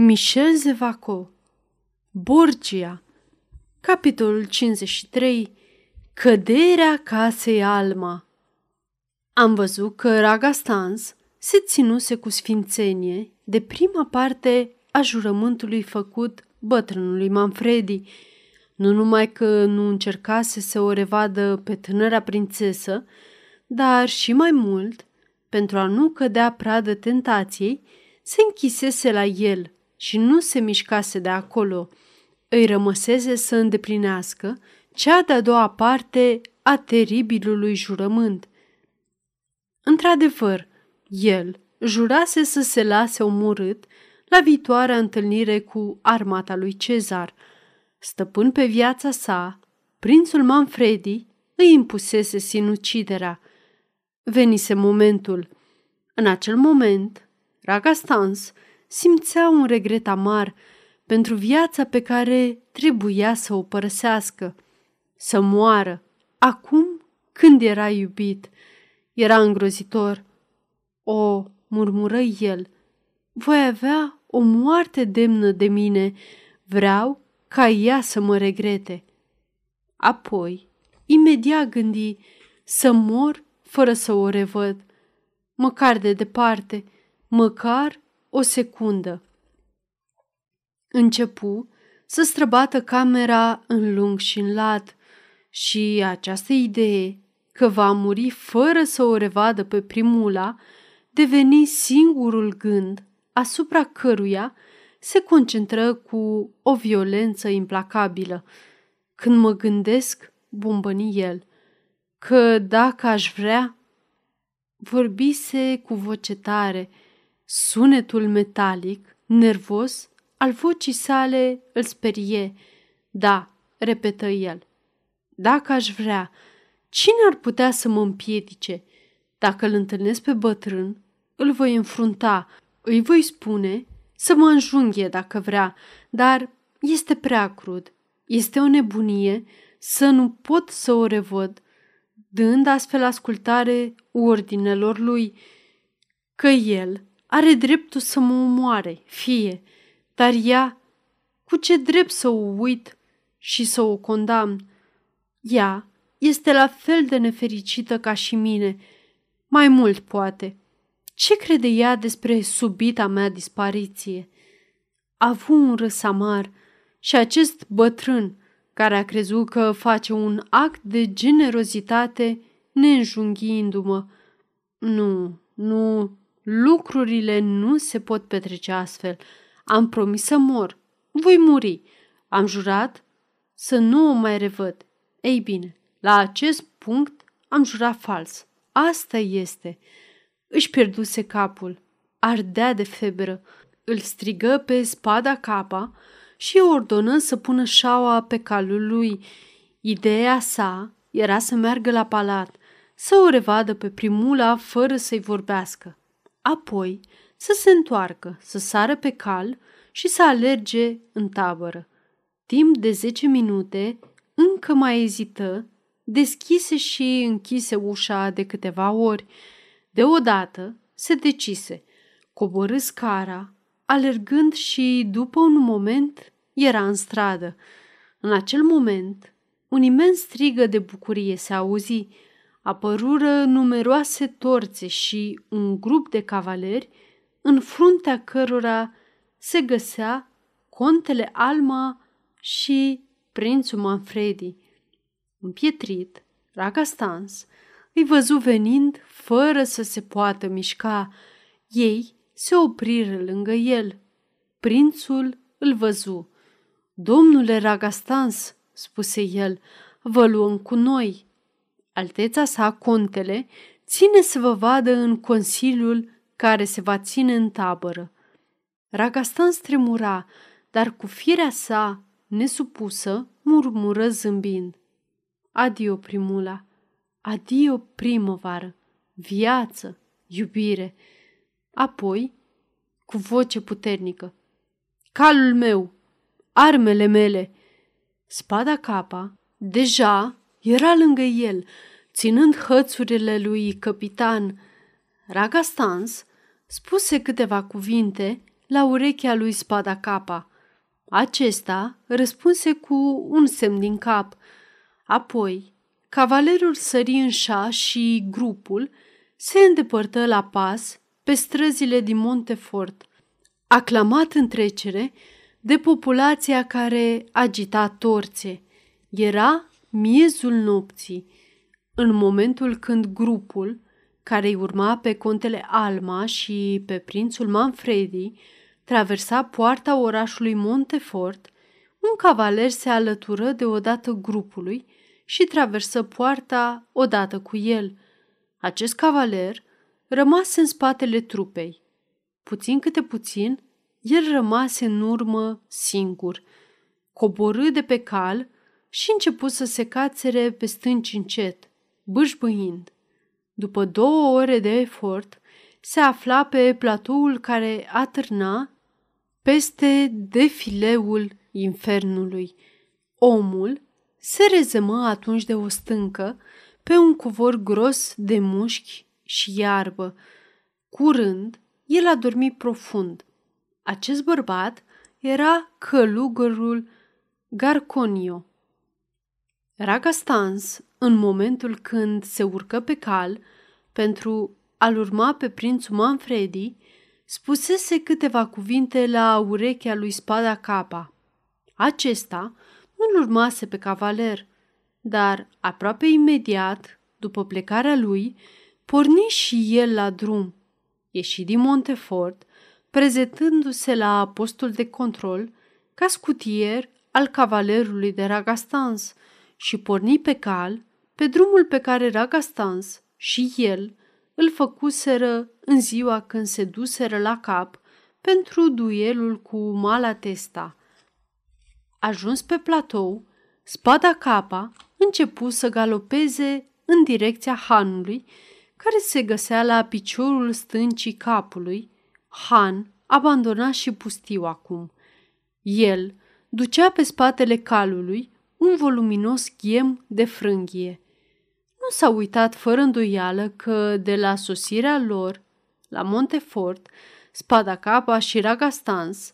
Michel Zevaco Borgia Capitolul 53 Căderea casei Alma. Am văzut că Ragastans se ținuse cu sfințenie de prima parte a jurământului făcut bătrânului Manfredi, nu numai că nu încercase să o revadă pe tânăra prințesă, dar și mai mult, pentru a nu cădea pradă tentației, se închisese la el – și nu se mișcase de acolo. Îi rămăseze să îndeplinească cea de-a doua parte a teribilului jurământ. Într-adevăr, el jurase să se lase omorât la viitoarea întâlnire cu armata lui Cezar. Stăpân pe viața sa, prințul Manfredi îi impusese sinuciderea. Venise momentul. În acel moment, Ragastans simțea un regret amar pentru viața pe care trebuia să o părăsească, să moară, acum când era iubit. Era îngrozitor. O, murmură el, voi avea o moarte demnă de mine, vreau ca ea să mă regrete. Apoi, imediat gândi să mor fără să o revăd, măcar de departe, măcar o secundă. Începu să străbată camera în lung și în lat și această idee că va muri fără să o revadă pe primula deveni singurul gând asupra căruia se concentră cu o violență implacabilă. Când mă gândesc, bumbăni el, că dacă aș vrea, vorbise cu voce tare, Sunetul metalic, nervos, al vocii sale îl sperie. Da, repetă el. Dacă aș vrea, cine ar putea să mă împiedice? Dacă îl întâlnesc pe bătrân, îl voi înfrunta, îi voi spune să mă înjunghe dacă vrea, dar este prea crud. Este o nebunie să nu pot să o revăd, dând astfel ascultare ordinelor lui, că el are dreptul să mă omoare, fie, dar ea, cu ce drept să o uit și să o condamn? Ea este la fel de nefericită ca și mine, mai mult poate. Ce crede ea despre subita mea dispariție? A avut un râs amar și acest bătrân, care a crezut că face un act de generozitate neînjunghiindu-mă. Nu, nu, Lucrurile nu se pot petrece astfel. Am promis să mor. Voi muri. Am jurat să nu o mai revăd. Ei bine, la acest punct am jurat fals. Asta este. Își pierduse capul. Ardea de febră. Îl strigă pe spada capa și ordonă să pună șaua pe calul lui. Ideea sa era să meargă la palat, să o revadă pe primula fără să-i vorbească apoi să se întoarcă, să sară pe cal și să alerge în tabără. Timp de zece minute încă mai ezită, deschise și închise ușa de câteva ori. Deodată se decise, coborâ scara, alergând și după un moment era în stradă. În acel moment, un imens strigă de bucurie se auzi, apărură numeroase torțe și un grup de cavaleri în fruntea cărora se găsea contele Alma și prințul Manfredi. Împietrit, Ragastans îi văzu venind fără să se poată mișca. Ei se opriră lângă el. Prințul îl văzu. Domnule Ragastans, spuse el, vă luăm cu noi. Alteța sa, contele, ține să vă vadă în consiliul care se va ține în tabără. Ragastan stremura, dar cu firea sa nesupusă murmură zâmbind. Adio, primula, adio, primăvară, viață, iubire. Apoi, cu voce puternică, calul meu, armele mele. Spada capa, deja era lângă el, ținând hățurile lui capitan. Ragastans spuse câteva cuvinte, la urechea lui Spada Capa. Acesta răspunse cu un semn din cap. Apoi, cavalerul sări în șa și grupul se îndepărtă la pas pe străzile din Montefort, aclamat în trecere de populația care agita torțe. Era miezul nopții, în momentul când grupul, care îi urma pe contele Alma și pe prințul Manfredi, traversa poarta orașului Montefort, un cavaler se alătură deodată grupului și traversă poarta odată cu el. Acest cavaler rămase în spatele trupei. Puțin câte puțin, el rămase în urmă singur. Coborâ de pe cal și început să se cațere pe stânci încet, bâșbâind. După două ore de efort, se afla pe platoul care atârna peste defileul infernului. Omul se rezemă atunci de o stâncă pe un covor gros de mușchi și iarbă. Curând, el a dormit profund. Acest bărbat era călugărul Garconio. Ragastans, în momentul când se urcă pe cal pentru a-l urma pe prințul Manfredi, spusese câteva cuvinte la urechea lui Spada Capa. Acesta nu-l urmase pe cavaler, dar aproape imediat, după plecarea lui, porni și el la drum. Ieși din Montefort, prezentându-se la postul de control ca scutier al cavalerului de Ragastans și porni pe cal pe drumul pe care Ragastans și el îl făcuseră în ziua când se duseră la cap pentru duelul cu Malatesta. Ajuns pe platou, spada capa începu să galopeze în direcția hanului, care se găsea la piciorul stâncii capului. Han abandona și pustiu acum. El ducea pe spatele calului un voluminos ghem de frânghie. Nu s-a uitat fără îndoială că de la sosirea lor la Montefort, Spada Capa și Ragastans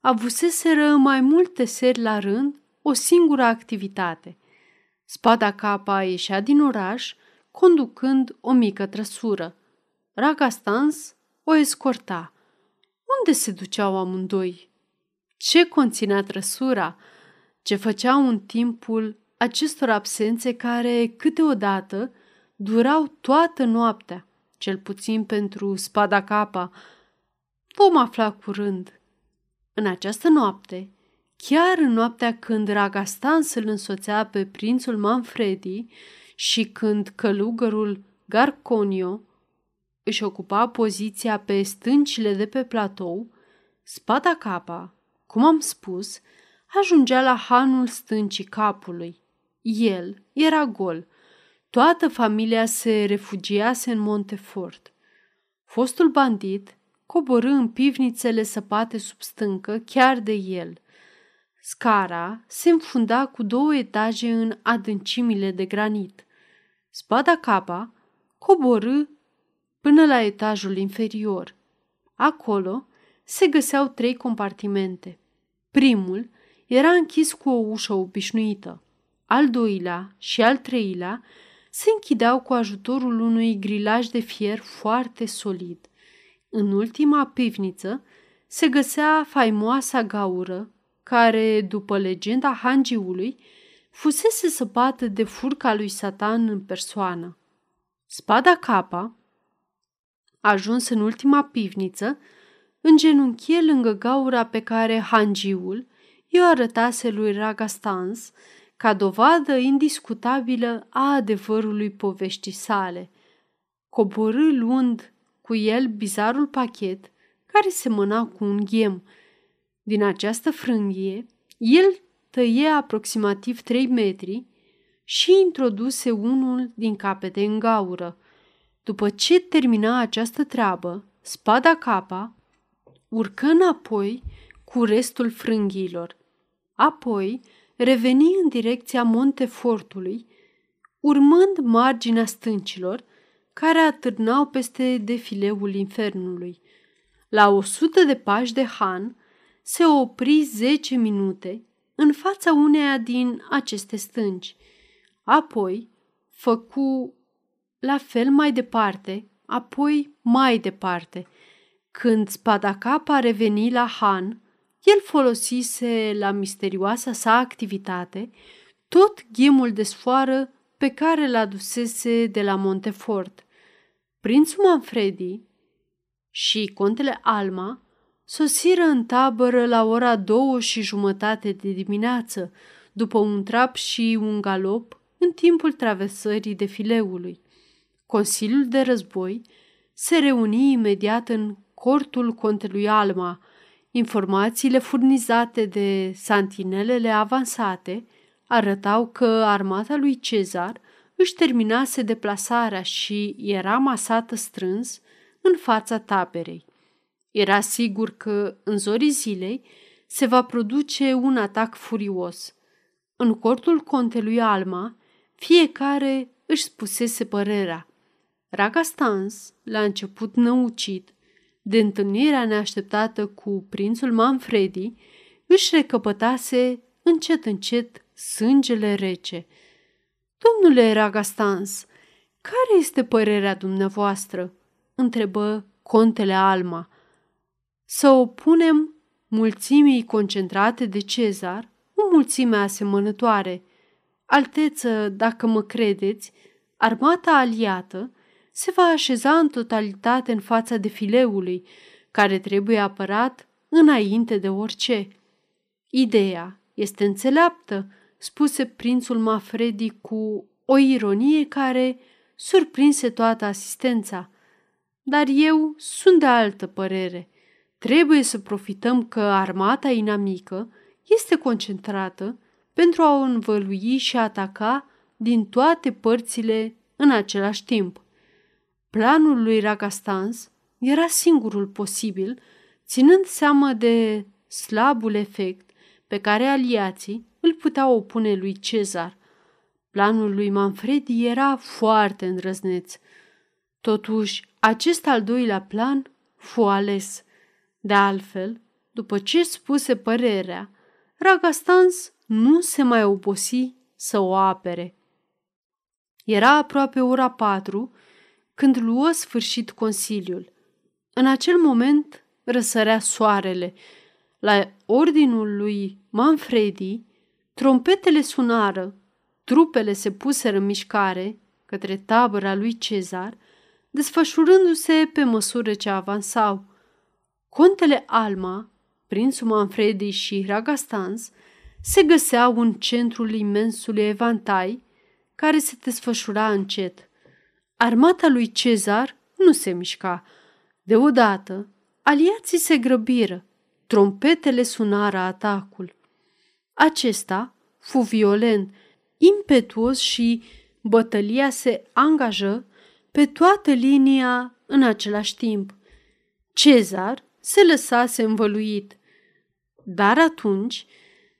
avuseseră mai multe seri la rând o singură activitate. Spada capa ieșea din oraș, conducând o mică trăsură. Ragastans o escorta. Unde se duceau amândoi? Ce conținea trăsura? Ce făceau în timpul acestor absențe care, câteodată, durau toată noaptea, cel puțin pentru spada capa? Vom afla curând. În această noapte, chiar în noaptea când Ragastan îl însoțea pe prințul Manfredi și când călugărul Garconio își ocupa poziția pe stâncile de pe platou, spada capa, cum am spus, ajungea la hanul stâncii capului. El era gol. Toată familia se refugiase în Montefort. Fostul bandit coborâ în pivnițele săpate sub stâncă chiar de el. Scara se înfunda cu două etaje în adâncimile de granit. Spada capa coborâ până la etajul inferior. Acolo se găseau trei compartimente. Primul era închis cu o ușă obișnuită. Al doilea și al treilea se închideau cu ajutorul unui grilaj de fier foarte solid. În ultima pivniță se găsea faimoasa gaură, care, după legenda hangiului, fusese săpată de furca lui Satan în persoană. Spada capa, ajuns în ultima pivniță, îngenunchie lângă gaura pe care hangiul i-o arătase lui Ragastans ca dovadă indiscutabilă a adevărului poveștii sale. Coborâ luând cu el bizarul pachet care semăna cu un ghem. Din această frânghie, el tăie aproximativ 3 metri și introduse unul din capete în gaură. După ce termina această treabă, spada capa urcă înapoi cu restul frânghiilor. Apoi reveni în direcția Montefortului, urmând marginea stâncilor care atârnau peste defileul infernului. La o sută de pași de Han, se opri zece minute în fața uneia din aceste stânci. Apoi făcu la fel mai departe, apoi mai departe. Când Spadacapa reveni la Han, el folosise la misterioasa sa activitate tot ghemul de sfoară pe care l adusese de la Montefort. Prințul Manfredi și contele Alma sosiră în tabără la ora două și jumătate de dimineață, după un trap și un galop în timpul traversării defileului. Consiliul de război se reuni imediat în cortul contelui Alma. Informațiile furnizate de santinelele avansate arătau că armata lui Cezar își terminase deplasarea și era masată strâns în fața taberei. Era sigur că în zorii zilei se va produce un atac furios. În cortul contelui Alma, fiecare își spusese părerea. Ragastans, la început năucit, de întâlnirea neașteptată cu prințul Manfredi, își recăpătase încet încet sângele rece. Domnule Ragastans, care este părerea dumneavoastră? întrebă contele Alma. Să opunem mulțimii concentrate de Cezar o mulțime asemănătoare. Alteță, dacă mă credeți, armata aliată se va așeza în totalitate în fața defileului, care trebuie apărat înainte de orice. Ideea este înțeleaptă, spuse prințul Mafredi cu o ironie care surprinse toată asistența. Dar eu sunt de altă părere. Trebuie să profităm că armata inamică este concentrată pentru a o învălui și a ataca din toate părțile în același timp. Planul lui Ragastans era singurul posibil, ținând seama de slabul efect pe care aliații îl puteau opune lui Cezar. Planul lui Manfredi era foarte îndrăzneț. Totuși, acest al doilea plan fu ales. De altfel, după ce spuse părerea, Ragastans nu se mai obosi să o apere. Era aproape ora patru când luă sfârșit consiliul. În acel moment răsărea soarele. La ordinul lui Manfredi, trompetele sunară, trupele se puseră în mișcare către tabăra lui Cezar, desfășurându-se pe măsură ce avansau. Contele Alma, prințul Manfredi și Ragastans se găseau în centrul imensului evantai care se desfășura încet. Armata lui Cezar nu se mișca. Deodată, aliații se grăbiră, trompetele sunară atacul. Acesta fu violent, impetuos și bătălia se angajă pe toată linia în același timp. Cezar se lăsase învăluit, dar atunci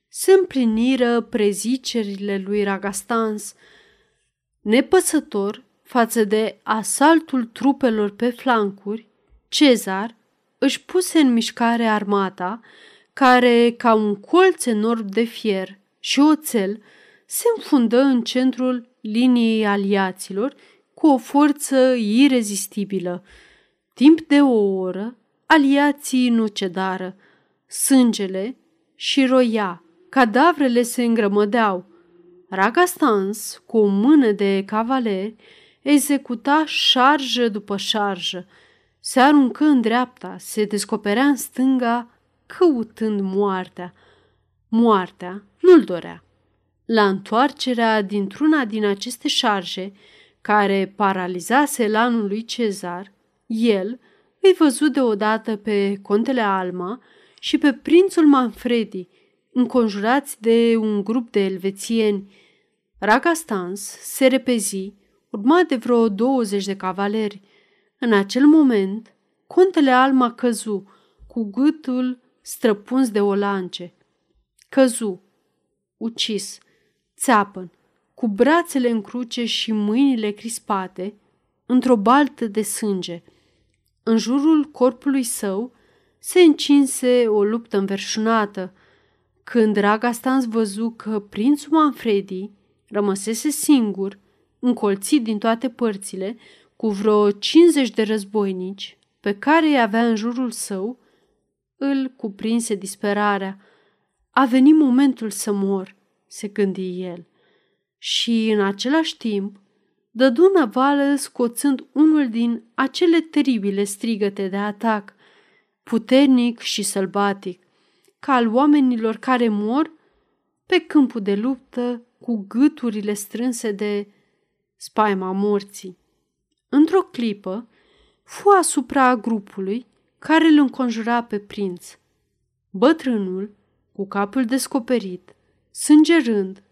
se împliniră prezicerile lui Ragastans. Nepăsător față de asaltul trupelor pe flancuri, Cezar își puse în mișcare armata, care, ca un colț enorm de fier și oțel, se înfundă în centrul liniei aliaților cu o forță irezistibilă. Timp de o oră, aliații nu cedară. Sângele și roia, cadavrele se îngrămădeau. Ragastans, cu o mână de cavaleri, executa șarjă după șarjă. Se aruncă în dreapta, se descoperea în stânga, căutând moartea. Moartea nu-l dorea. La întoarcerea dintr-una din aceste șarje, care paralizase lanul lui Cezar, el îi văzut deodată pe contele Alma și pe prințul Manfredi, înconjurați de un grup de elvețieni. Ragastans se repezi urmat de vreo 20 de cavaleri. În acel moment, contele Alma căzu, cu gâtul străpuns de o lance. Căzu, ucis, țeapăn, cu brațele în cruce și mâinile crispate, într-o baltă de sânge. În jurul corpului său se încinse o luptă înverșunată. Când Ragastans văzu că prințul Manfredi rămăsese singur, încolțit din toate părțile, cu vreo 50 de războinici pe care îi avea în jurul său, îl cuprinse disperarea. A venit momentul să mor, se gândi el. Și în același timp dădu năvală scoțând unul din acele teribile strigăte de atac, puternic și sălbatic, ca al oamenilor care mor pe câmpul de luptă cu gâturile strânse de spaima morții. Într-o clipă, fu asupra grupului care îl înconjura pe prinț. Bătrânul, cu capul descoperit, sângerând,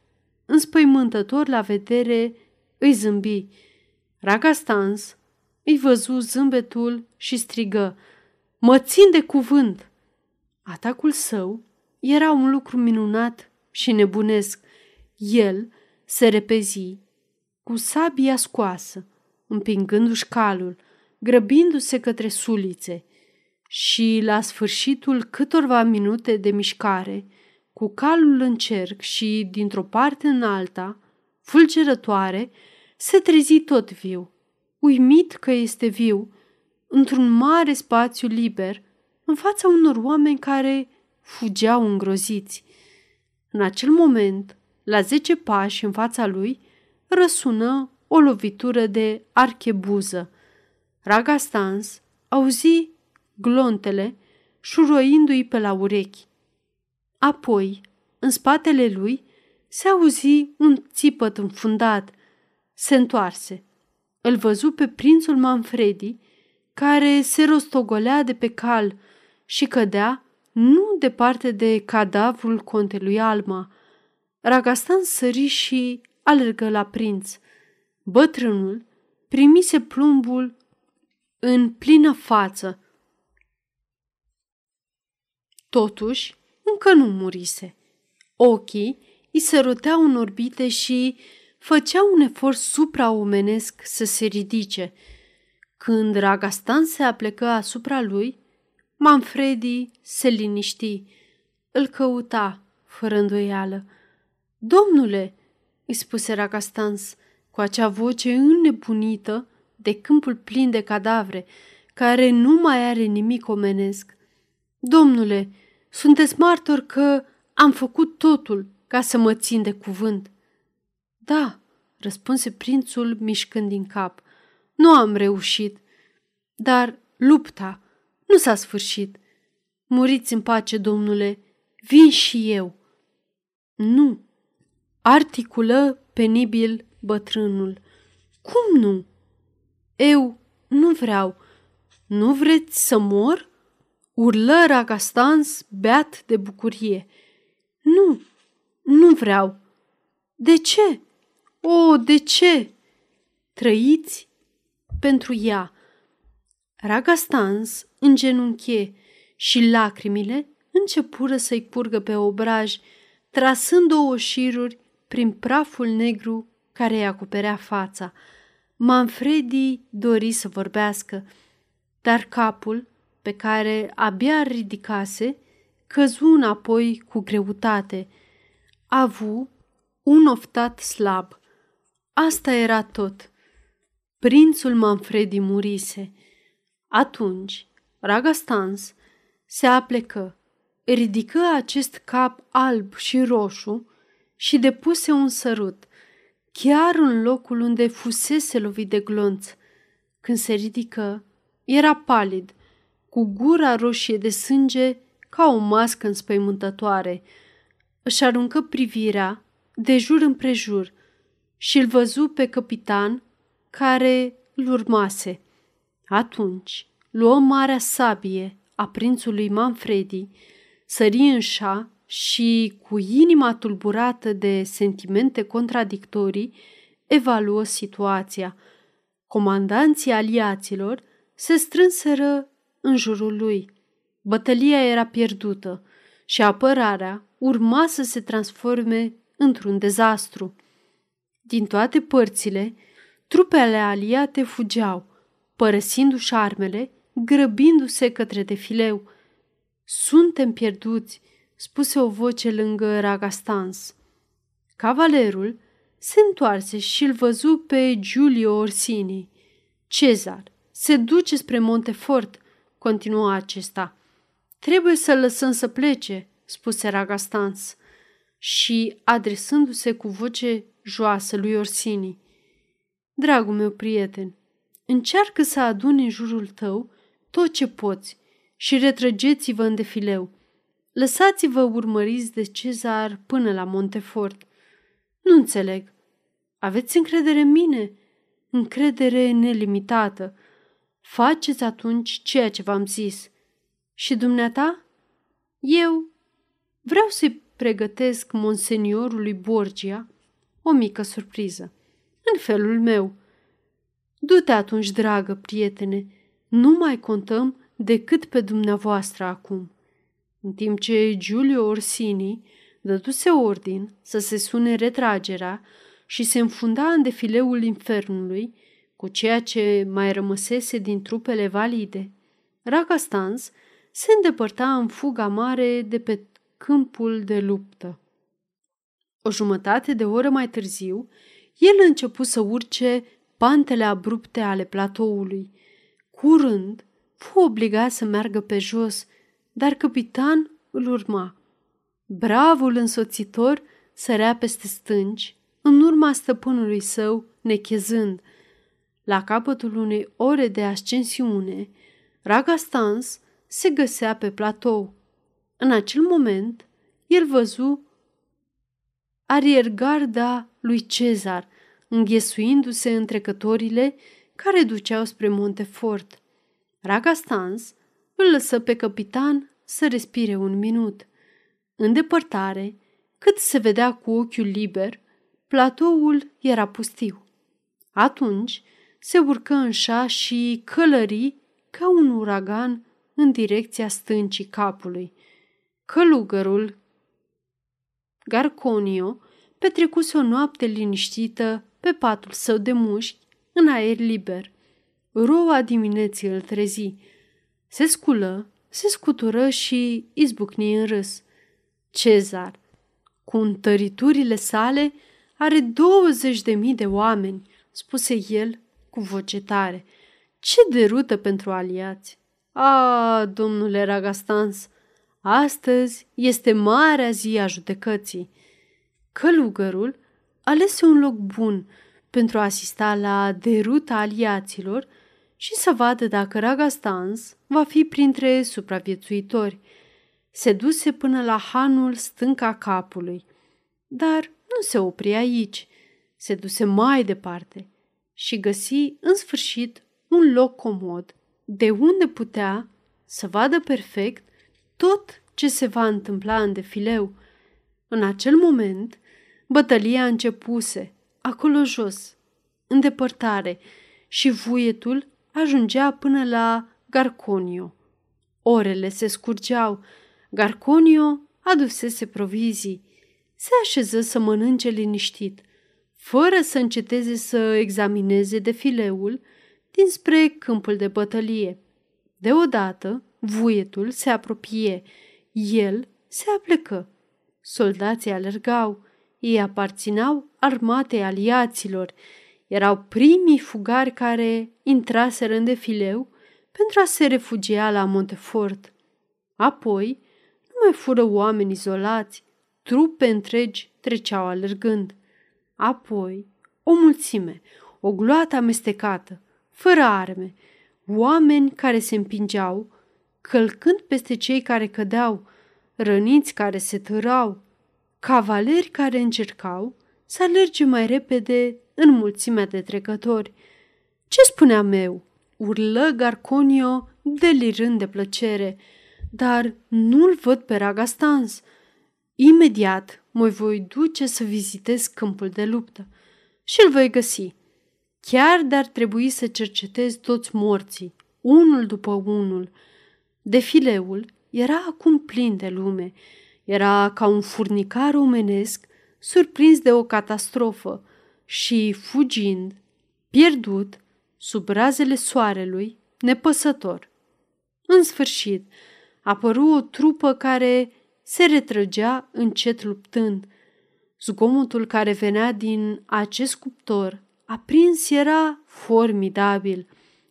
înspăimântător la vedere, îi zâmbi. Ragastans îi văzu zâmbetul și strigă, Mă țin de cuvânt! Atacul său era un lucru minunat și nebunesc. El se repezi cu sabia scoasă, împingându-și calul, grăbindu-se către sulițe și, la sfârșitul câtorva minute de mișcare, cu calul în cerc și dintr-o parte în alta, fulgerătoare, se trezi tot viu, uimit că este viu, într-un mare spațiu liber, în fața unor oameni care fugeau îngroziți. În acel moment, la zece pași în fața lui, răsună o lovitură de archebuză. Ragastans auzi glontele șuroindu-i pe la urechi. Apoi, în spatele lui, se auzi un țipăt înfundat. Se întoarse. Îl văzu pe prințul Manfredi, care se rostogolea de pe cal și cădea nu departe de cadavrul contelui Alma. Ragastan sări și alergă la prinț. Bătrânul primise plumbul în plină față. Totuși, încă nu murise. Ochii îi se roteau în orbite și făceau un efort supraomenesc să se ridice. Când Ragastan se aplecă asupra lui, Manfredi se liniști. Îl căuta, fără îndoială. Domnule, îi spuse Ragastans, cu acea voce înnebunită de câmpul plin de cadavre, care nu mai are nimic omenesc. Domnule, sunteți martor că am făcut totul ca să mă țin de cuvânt. Da, răspunse prințul mișcând din cap. Nu am reușit, dar lupta nu s-a sfârșit. Muriți în pace, domnule, vin și eu. Nu, articulă penibil bătrânul. Cum nu? Eu nu vreau. Nu vreți să mor? Urlă Ragastans beat de bucurie. Nu, nu vreau. De ce? O, de ce? Trăiți pentru ea. Ragastans îngenunche și lacrimile începură să-i curgă pe obraj, trasând două șiruri prin praful negru care îi acoperea fața. Manfredi dori să vorbească, dar capul, pe care abia ridicase, căzu înapoi cu greutate. A avut un oftat slab. Asta era tot. Prințul Manfredi murise. Atunci, Ragastans se aplecă, ridică acest cap alb și roșu și depuse un sărut, chiar în locul unde fusese lovit de glonț. Când se ridică, era palid, cu gura roșie de sânge ca o mască înspăimântătoare. Își aruncă privirea de jur împrejur și îl văzu pe capitan care îl urmase. Atunci luă marea sabie a prințului Manfredi, sări în șa și, cu inima tulburată de sentimente contradictorii, evaluă situația. Comandanții aliaților se strânseră în jurul lui. Bătălia era pierdută și apărarea urma să se transforme într-un dezastru. Din toate părțile, trupele aliate fugeau, părăsindu-și armele, grăbindu-se către defileu. Suntem pierduți, spuse o voce lângă Ragastans. Cavalerul se întoarse și îl văzu pe Giulio Orsini. Cezar, se duce spre Montefort, continuă acesta. Trebuie să-l lăsăm să plece, spuse Ragastans și adresându-se cu voce joasă lui Orsini. Dragul meu prieten, încearcă să aduni în jurul tău tot ce poți și retrăgeți-vă în defileu. Lăsați-vă urmăriți de cezar până la Montefort. Nu înțeleg. Aveți încredere în mine? Încredere nelimitată. Faceți atunci ceea ce v-am zis. Și dumneata? Eu vreau să-i pregătesc monseniorului Borgia o mică surpriză. În felul meu. Du-te atunci, dragă prietene, nu mai contăm decât pe dumneavoastră acum. În timp ce Giulio Orsini dăduse ordin să se sune retragerea și se înfunda în defileul infernului cu ceea ce mai rămăsese din trupele valide, Ragastans se îndepărta în fuga mare de pe câmpul de luptă. O jumătate de oră mai târziu, el început să urce pantele abrupte ale platoului. Curând, fu obligat să meargă pe jos, dar capitan îl urma. Bravul însoțitor sărea peste stânci, în urma stăpânului său, nechezând. La capătul unei ore de ascensiune, Ragastans se găsea pe platou. În acel moment, el văzu ariergarda lui Cezar, înghesuindu-se în trecătorile care duceau spre Montefort. Ragastans îl lăsă pe capitan să respire un minut. În depărtare, cât se vedea cu ochiul liber, platoul era pustiu. Atunci se urcă în șa și călări ca un uragan în direcția stâncii capului. Călugărul Garconio petrecuse o noapte liniștită pe patul său de mușchi în aer liber. Roa dimineții îl trezi. Se sculă, se scutură și izbucni în râs. Cezar, cu întăriturile sale, are douăzeci de mii de oameni, spuse el cu voce tare. Ce derută pentru aliați! A, domnule Ragastans, astăzi este marea zi a judecății. Călugărul alese un loc bun pentru a asista la deruta aliaților și să vadă dacă Ragastans va fi printre supraviețuitori. Se duse până la hanul stânca capului, dar nu se opri aici. Se duse mai departe și găsi în sfârșit un loc comod de unde putea să vadă perfect tot ce se va întâmpla în defileu. În acel moment, bătălia începuse, acolo jos, în depărtare, și vuietul ajungea până la Garconio. Orele se scurgeau. Garconio adusese provizii. Se așeză să mănânce liniștit, fără să înceteze să examineze defileul dinspre câmpul de bătălie. Deodată, vuietul se apropie. El se aplecă. Soldații alergau. Ei aparținau armatei aliaților. Erau primii fugari care intraseră în defileu pentru a se refugia la Montefort. Apoi, nu mai fură oameni izolați, trupe întregi treceau alergând. Apoi, o mulțime, o gloată amestecată, fără arme, oameni care se împingeau, călcând peste cei care cădeau, răniți care se târau, cavaleri care încercau să alerge mai repede în mulțimea de trecători. Ce spunea meu? urlă Garconio, delirând de plăcere, dar nu-l văd pe Ragastans. Imediat mă voi duce să vizitez câmpul de luptă și îl voi găsi. Chiar de-ar trebui să cercetez toți morții, unul după unul. Defileul era acum plin de lume. Era ca un furnicar omenesc surprins de o catastrofă și, fugind, pierdut, sub razele soarelui, nepăsător. În sfârșit, apăru o trupă care se retrăgea încet luptând. Zgomotul care venea din acest cuptor aprins era formidabil.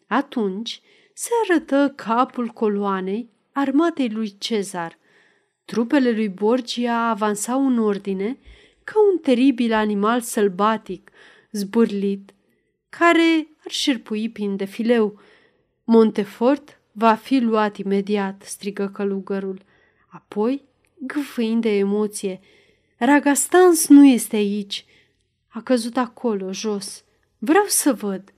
Atunci se arătă capul coloanei armatei lui Cezar. Trupele lui Borgia avansau în ordine ca un teribil animal sălbatic, zbârlit, care ar șerpui prin defileu. Montefort va fi luat imediat, strigă călugărul. Apoi, gâfâind de emoție, Ragastans nu este aici. A căzut acolo, jos. Vreau să văd.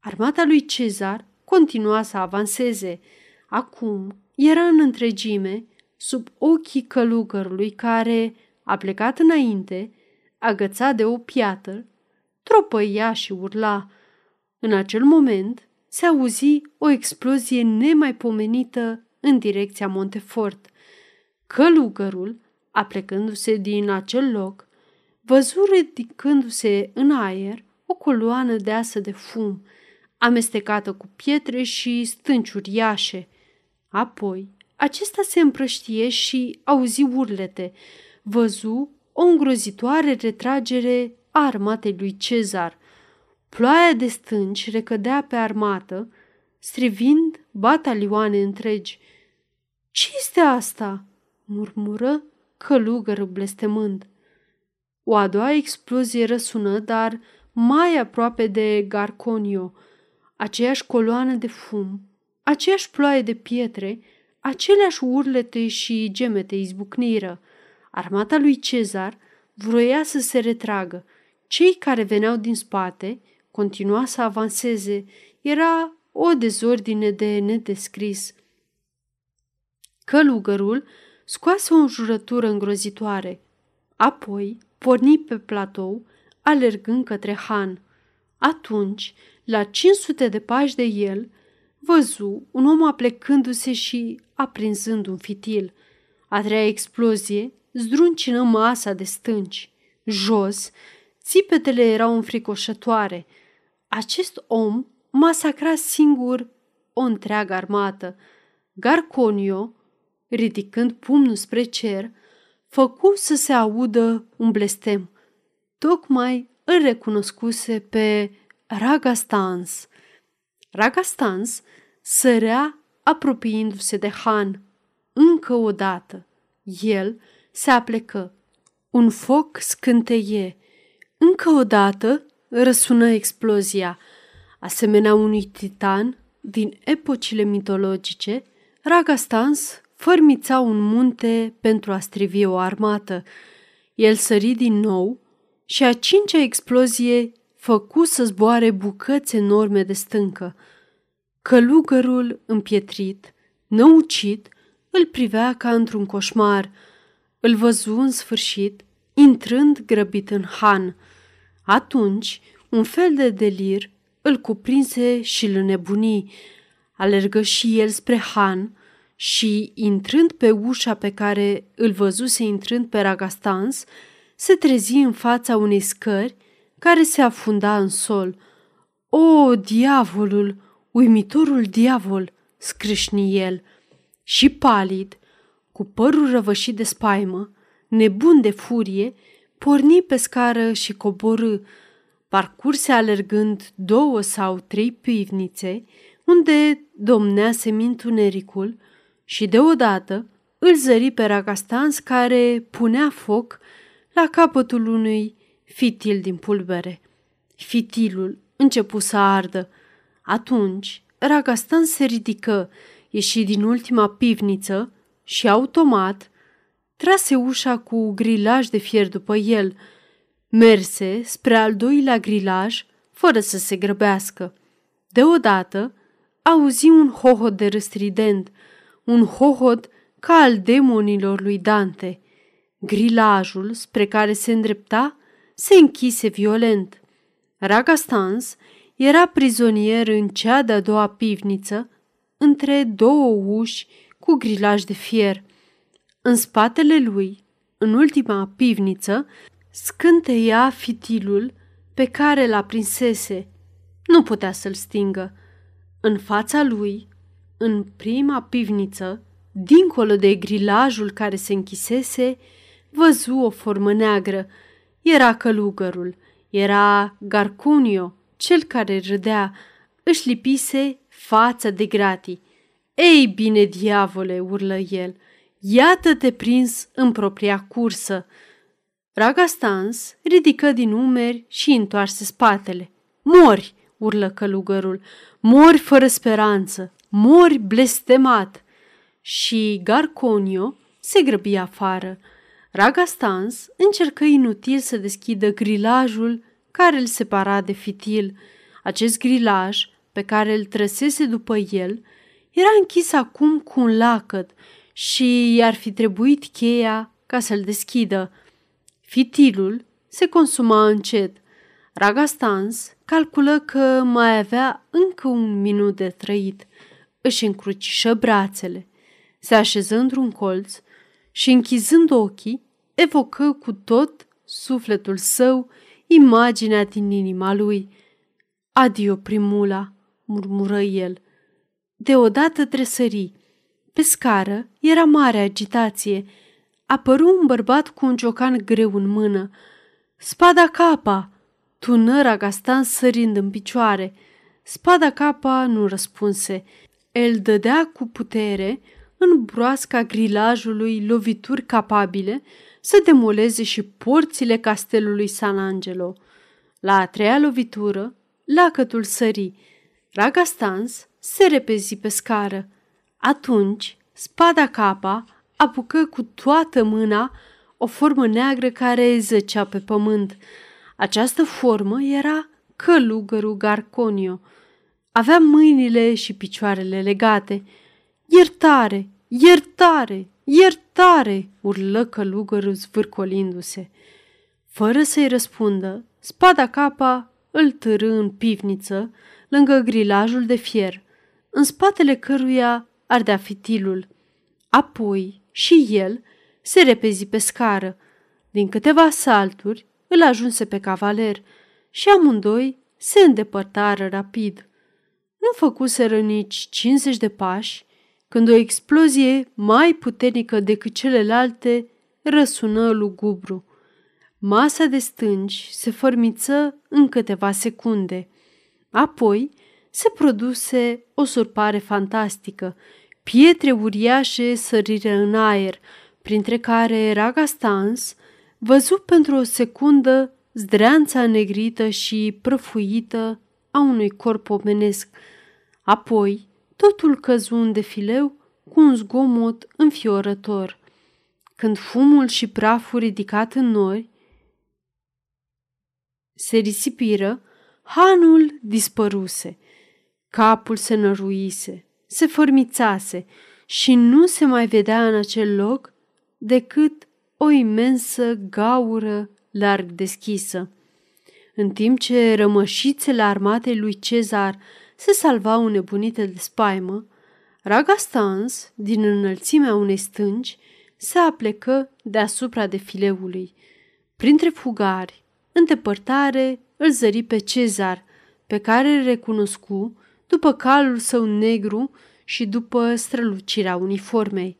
Armata lui Cezar continua să avanseze. Acum era în întregime sub ochii călugărului care a plecat înainte, agățat de o piatră, tropăia și urla. În acel moment se auzi o explozie nemaipomenită în direcția Montefort. Călugărul, aplecându-se din acel loc, văzu ridicându-se în aer o coloană deasă de fum, amestecată cu pietre și stânci uriașe. Apoi, acesta se împrăștie și auzi urlete. Văzu o îngrozitoare retragere a armatei lui Cezar. Ploaia de stânci recădea pe armată, strivind batalioane întregi. Ce este asta?" murmură călugărul blestemând. O a doua explozie răsună, dar mai aproape de Garconio, aceeași coloană de fum, aceeași ploaie de pietre, aceleași urlete și gemete izbucniră. Armata lui Cezar vroia să se retragă. Cei care veneau din spate continua să avanseze. Era o dezordine de nedescris. Călugărul scoase o înjurătură îngrozitoare. Apoi porni pe platou, alergând către Han. Atunci, la 500 de pași de el, văzu un om aplecându-se și aprinzând un fitil. A treia explozie zdruncină masa de stânci. Jos, țipetele erau înfricoșătoare. Acest om masacra singur o întreagă armată. Garconio, ridicând pumnul spre cer, făcu să se audă un blestem. Tocmai îl recunoscuse pe Ragastans. Ragastans sărea apropiindu-se de Han. Încă o dată, el se aplecă. Un foc scânteie. Încă o dată răsună explozia. Asemenea unui titan din epocile mitologice, Ragastans fărmița un munte pentru a strivi o armată. El sări din nou și a cincea explozie făcu să zboare bucăți enorme de stâncă. Călugărul împietrit, năucit, îl privea ca într-un coșmar. Îl văzu în sfârșit, intrând grăbit în Han. Atunci, un fel de delir îl cuprinse și îl nebuni. Alergă și el spre Han și, intrând pe ușa pe care îl văzuse intrând pe Ragastans, se trezi în fața unei scări care se afunda în sol. O, diavolul, uimitorul diavol, scrâșni el. Și palid, cu părul răvășit de spaimă, nebun de furie, porni pe scară și coborâ, parcurse alergând două sau trei pivnițe, unde domnea semintunericul și deodată îl zări pe Ragastans care punea foc la capătul unui fitil din pulbere. Fitilul începu să ardă. Atunci Ragastan se ridică, ieși din ultima pivniță și automat trase ușa cu grilaj de fier după el. Merse spre al doilea grilaj fără să se grăbească. Deodată auzi un hohot de răstrident, un hohot ca al demonilor lui Dante. Grilajul spre care se îndrepta se închise violent. Ragastans era prizonier în cea de-a doua pivniță, între două uși cu grilaj de fier. În spatele lui, în ultima pivniță, scânteia fitilul pe care l-a prinsese. Nu putea să-l stingă. În fața lui, în prima pivniță, dincolo de grilajul care se închisese, văzu o formă neagră. Era călugărul, era Garcunio, cel care râdea, își lipise fața de gratii. Ei bine, diavole, urlă el, iată-te prins în propria cursă. Ragastans ridică din umeri și întoarse spatele. Mori, urlă călugărul, mori fără speranță, mori blestemat. Și Garconio se grăbi afară. Ragastans încercă inutil să deschidă grilajul care îl separa de fitil. Acest grilaj, pe care îl trăsese după el, era închis acum cu un lacăt și i-ar fi trebuit cheia ca să-l deschidă. Fitilul se consuma încet. Ragastans calculă că mai avea încă un minut de trăit. Își încrucișă brațele, se așeză într-un colț și, închizând ochii, evocă cu tot sufletul său imaginea din inima lui. Adio, primula, murmură el. Deodată tresări. Pe scară era mare agitație. Apăru un bărbat cu un ciocan greu în mână. Spada capa! Tună Ragastan sărind în picioare. Spada capa nu răspunse. El dădea cu putere în broasca grilajului lovituri capabile să demoleze și porțile castelului San Angelo. La a treia lovitură, lacătul sări. Ragastans se repezi pe scară. Atunci, spada capa apucă cu toată mâna o formă neagră care zăcea pe pământ. Această formă era călugărul Garconio. Avea mâinile și picioarele legate. Iertare, iertare, iertare, urlă călugărul zvârcolindu-se. Fără să-i răspundă, spada capa îl târâ în pivniță, lângă grilajul de fier, în spatele căruia ardea fitilul. Apoi și el se repezi pe scară. Din câteva salturi îl ajunse pe cavaler și amândoi se îndepărtară rapid. Nu făcuseră nici 50 de pași când o explozie mai puternică decât celelalte răsună lugubru. Masa de stânci se fărmiță în câteva secunde. Apoi se produse o surpare fantastică. Pietre uriașe sărire în aer, printre care Ragastans văzut pentru o secundă zdreanța negrită și prăfuită a unui corp omenesc. Apoi, totul căzu în defileu cu un zgomot înfiorător. Când fumul și praful ridicat în nori se risipiră, hanul dispăruse. Capul se năruise, se fărmițase și nu se mai vedea în acel loc decât o imensă gaură larg deschisă. În timp ce rămășițele armatei lui Cezar se salvau nebunite de spaimă, Ragastans, din înălțimea unei stânci, se aplecă deasupra defileului. Printre fugari, în depărtare, îl zări pe Cezar, pe care îl recunoscu după calul său negru și după strălucirea uniformei.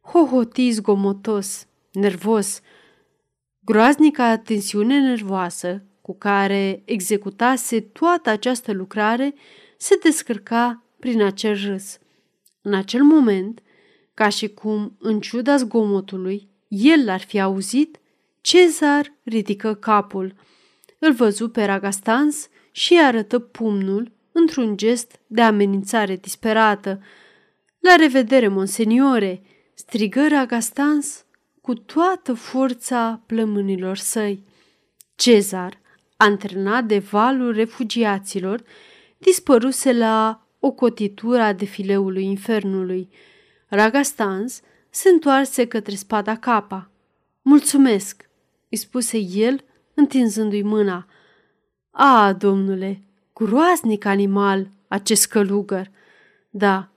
Hohoti zgomotos, nervos, groaznica tensiune nervoasă cu care executase toată această lucrare se descărca prin acel râs. În acel moment, ca și cum, în ciuda zgomotului, el l-ar fi auzit, Cezar ridică capul. Îl văzu pe Ragastans și arătă pumnul într-un gest de amenințare disperată. La revedere, monseniore!" strigă Ragastans cu toată forța plămânilor săi. Cezar, antrenat de valul refugiaților, dispăruse la o cotitură a defileului infernului. Ragastans se întoarse către spada capa. Mulțumesc, îi spuse el, întinzându-i mâna. A, domnule, groaznic animal, acest călugăr. Da,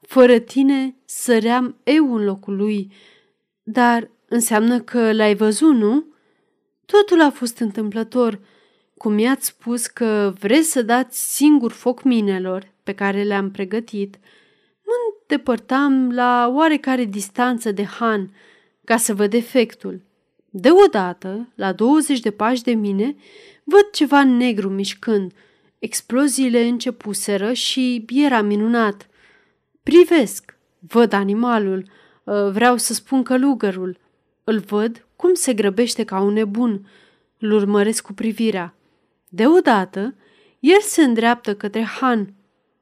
fără tine săream eu în locul lui, dar înseamnă că l-ai văzut, nu? Totul a fost întâmplător. Cum i-ați spus că vreți să dați singur foc minelor pe care le-am pregătit, mă mă îndepărtam la oarecare distanță de Han ca să văd efectul. Deodată, la 20 de pași de mine, văd ceva negru mișcând. Exploziile începuseră și era minunat. Privesc, văd animalul, ă, vreau să spun călugărul. Îl văd cum se grăbește ca un nebun. Îl urmăresc cu privirea. Deodată, el se îndreaptă către Han.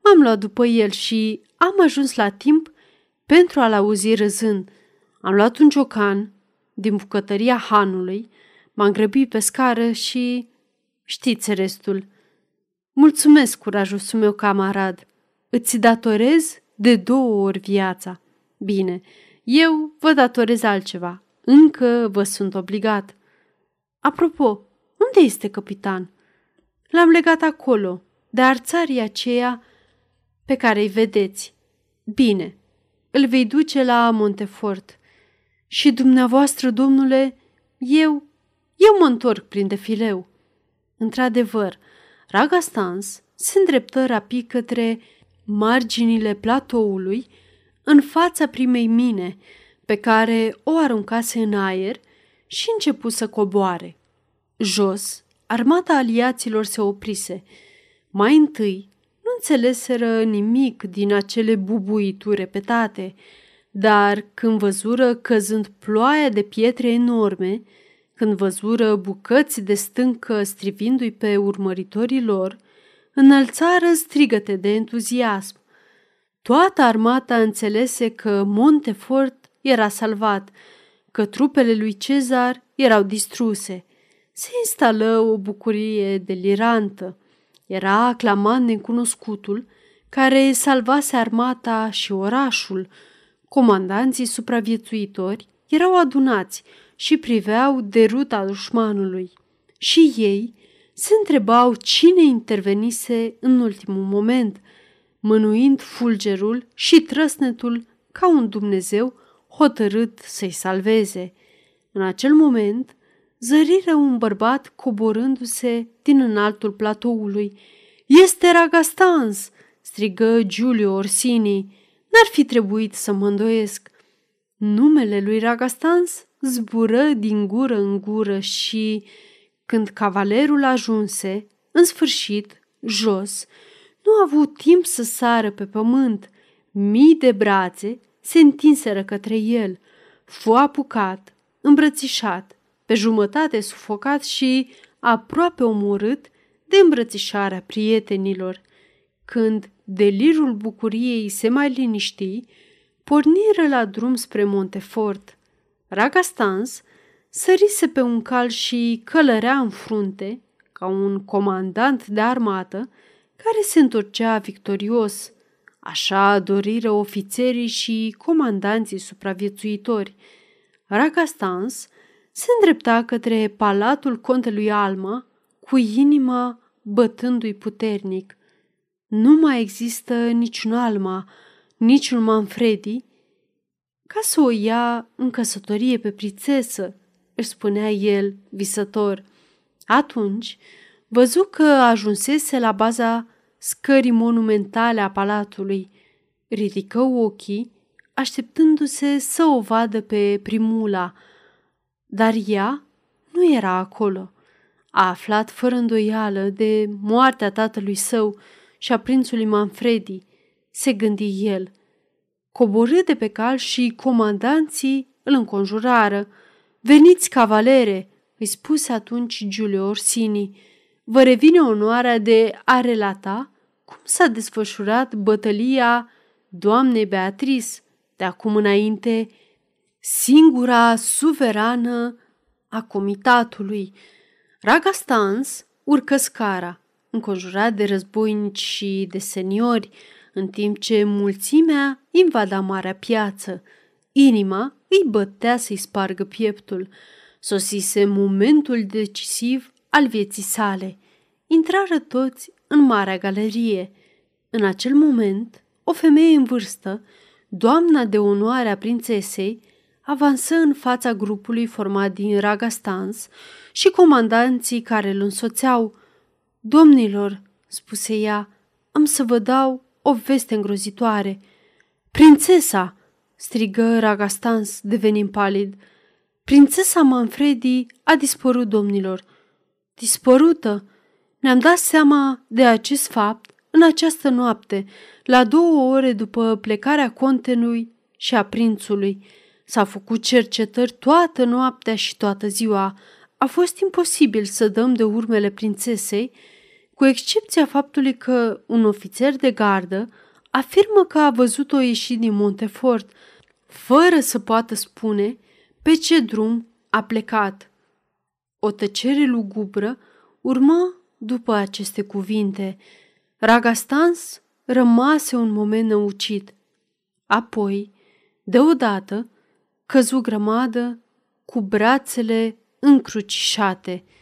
M-am luat după el și am ajuns la timp pentru a-l auzi râzând. Am luat un ciocan din bucătăria Hanului, m-am grăbit pe scară și știți restul. Mulțumesc, curajosul meu camarad. Îți datorez de două ori viața. Bine, eu vă datorez altceva. Încă vă sunt obligat. Apropo, unde este capitan? L-am legat acolo, de arțarii aceea pe care îi vedeți. Bine, îl vei duce la Montefort. Și dumneavoastră, domnule, eu, eu mă întorc prin defileu. Într-adevăr, Raga Stans se îndreptă rapid către marginile platoului în fața primei mine, pe care o aruncase în aer și începu să coboare. Jos, armata aliaților se oprise. Mai întâi, nu înțeleseră nimic din acele bubuituri repetate, dar când văzură căzând ploaia de pietre enorme, când văzură bucăți de stâncă strivindu-i pe urmăritorii lor, înălțară strigăte de entuziasm. Toată armata înțelese că Montefort era salvat, că trupele lui Cezar erau distruse. Se instală o bucurie delirantă. Era aclamat necunoscutul, care salvase armata și orașul. Comandanții supraviețuitori erau adunați și priveau de ruta dușmanului. Și ei se întrebau cine intervenise în ultimul moment, mânuind fulgerul și trăsnetul ca un Dumnezeu hotărât să-i salveze. În acel moment, zăriră un bărbat coborându-se din înaltul platoului. Este Ragastans!" strigă Giulio Orsini. N-ar fi trebuit să mă îndoiesc. Numele lui Ragastans zbură din gură în gură și, când cavalerul ajunse, în sfârșit, jos, nu a avut timp să sară pe pământ. Mii de brațe se întinseră către el. Fu apucat, îmbrățișat, pe jumătate sufocat și aproape omorât de îmbrățișarea prietenilor. Când delirul bucuriei se mai liniști, porniră la drum spre Montefort. Ragastans sărise pe un cal și călărea în frunte, ca un comandant de armată care se întorcea victorios. Așa doriră ofițerii și comandanții supraviețuitori. Ragastans se îndrepta către palatul contelui Alma, cu inima bătându-i puternic. Nu mai există niciun Alma, niciun Manfredi, ca să o ia în căsătorie pe prițesă, își spunea el, visător. Atunci, văzu că ajunsese la baza scării monumentale a palatului. Ridică ochii, așteptându-se să o vadă pe primula, dar ea nu era acolo. A aflat fără îndoială de moartea tatălui său și a prințului Manfredi, se gândi el. Coborâ de pe cal și comandanții îl înconjurară. Veniți, cavalere, îi spuse atunci Giulio Orsini. Vă revine onoarea de a relata cum s-a desfășurat bătălia doamnei Beatrice, de acum înainte singura suverană a comitatului. Ragastans urcă scara, înconjurat de războinici și de seniori, în timp ce mulțimea invada marea piață. Inima îi bătea să-i spargă pieptul. Sosise momentul decisiv al vieții sale. Intrară toți în marea galerie. În acel moment, o femeie în vârstă, doamna de onoare a prințesei, avansă în fața grupului format din Ragastans și comandanții care îl însoțeau. Domnilor, spuse ea, am să vă dau o veste îngrozitoare. Prințesa!" strigă Ragastans, devenind palid. Prințesa Manfredi a dispărut, domnilor. Dispărută! Ne-am dat seama de acest fapt în această noapte, la două ore după plecarea contenului și a prințului. S-au făcut cercetări toată noaptea și toată ziua. A fost imposibil să dăm de urmele prințesei, cu excepția faptului că un ofițer de gardă afirmă că a văzut-o ieși din Montefort, fără să poată spune pe ce drum a plecat. O tăcere lugubră urmă după aceste cuvinte. Ragastans rămase un moment năucit. Apoi, deodată, căzu grămadă cu brațele încrucișate –